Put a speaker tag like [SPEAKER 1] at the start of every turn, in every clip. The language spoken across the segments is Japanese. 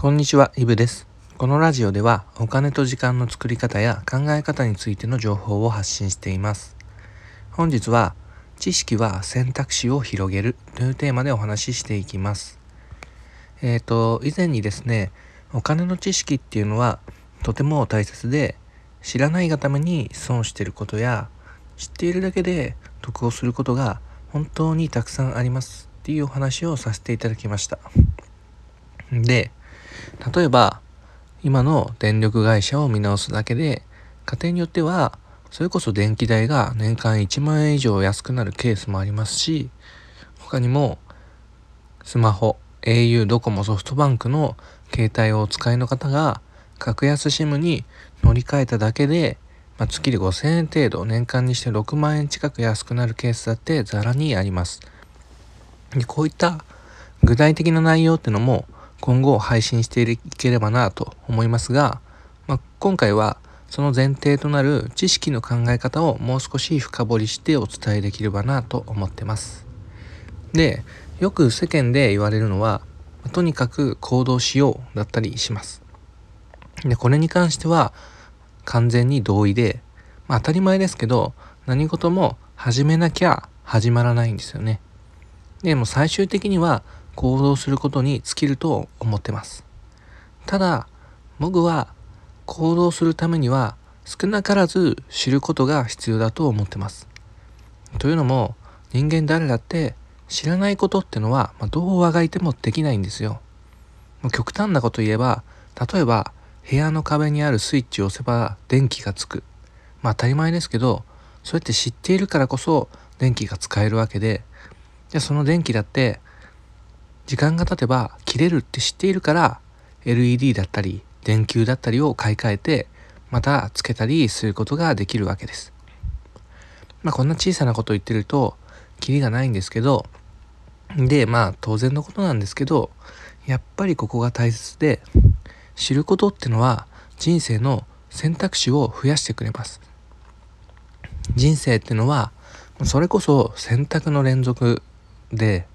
[SPEAKER 1] こんにちは、イブです。このラジオではお金と時間の作り方や考え方についての情報を発信しています。本日は知識は選択肢を広げるというテーマでお話ししていきます。えっ、と、以前にですね、お金の知識っていうのはとても大切で知らないがために損してることや知っているだけで得をすることが本当にたくさんありますっていうお話をさせていただきました。で、例えば今の電力会社を見直すだけで家庭によってはそれこそ電気代が年間1万円以上安くなるケースもありますし他にもスマホ au ドコモソフトバンクの携帯をお使いの方が格安 SIM に乗り換えただけで、まあ、月で5000円程度年間にして6万円近く安くなるケースだってざらにあります。でこういった具体的な内容ってのも今後配信していければなと思いますが、まあ、今回はその前提となる知識の考え方をもう少し深掘りしてお伝えできればなと思ってます。でよく世間で言われるのはとにかく行動しようだったりします。でこれに関しては完全に同意で、まあ、当たり前ですけど何事も始めなきゃ始まらないんですよね。でも最終的には行動することに尽きると思ってます。ただ僕は行動するためには少なからず知ることが必要だと思ってます。というのも人間誰だって知らないことってのは、まあ、どうあがいてもできないんですよ。極端なこと言えば例えば部屋の壁にあるスイッチを押せば電気がつく。まあ当たり前ですけどそうやって知っているからこそ電気が使えるわけで。でその電気だって時間が経てば切れるって知っているから LED だったり電球だったりを買い替えてまたつけたりすることができるわけです。まあこんな小さなこと言ってるとキリがないんですけどでまあ当然のことなんですけどやっぱりここが大切で知ることってのは人生の選択肢を増やしてくれます。人生ってのはそれこそ選択の連続で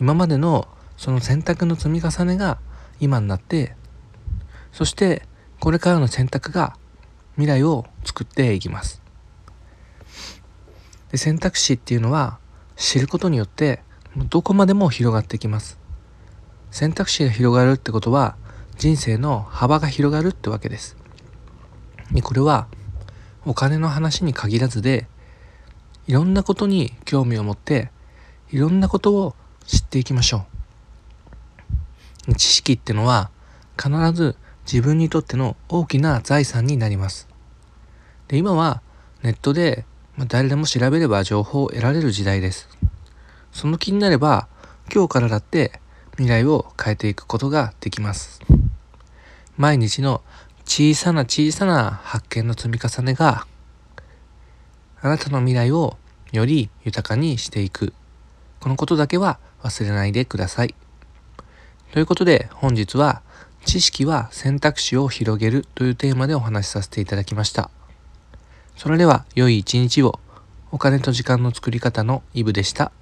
[SPEAKER 1] 今までのその選択の積み重ねが今になってそしてこれからの選択が未来を作っていきます。で選択肢っていうのは知ることによってどこまでも広がってきます。選択肢が広がるってことは人生の幅が広がるってわけです。でこれはお金の話に限らずでいろんなことに興味を持っていろんなことを知っていきましょう。知識ってのは必ず自分にとっての大きな財産になります。で今はネットで誰でも調べれば情報を得られる時代です。その気になれば今日からだって未来を変えていくことができます。毎日の小さな小さな発見の積み重ねがあなたの未来をより豊かにしていく。このことだけは忘れないでください。ということで本日は知識は選択肢を広げるというテーマでお話しさせていただきました。それでは良い一日をお金と時間の作り方のイブでした。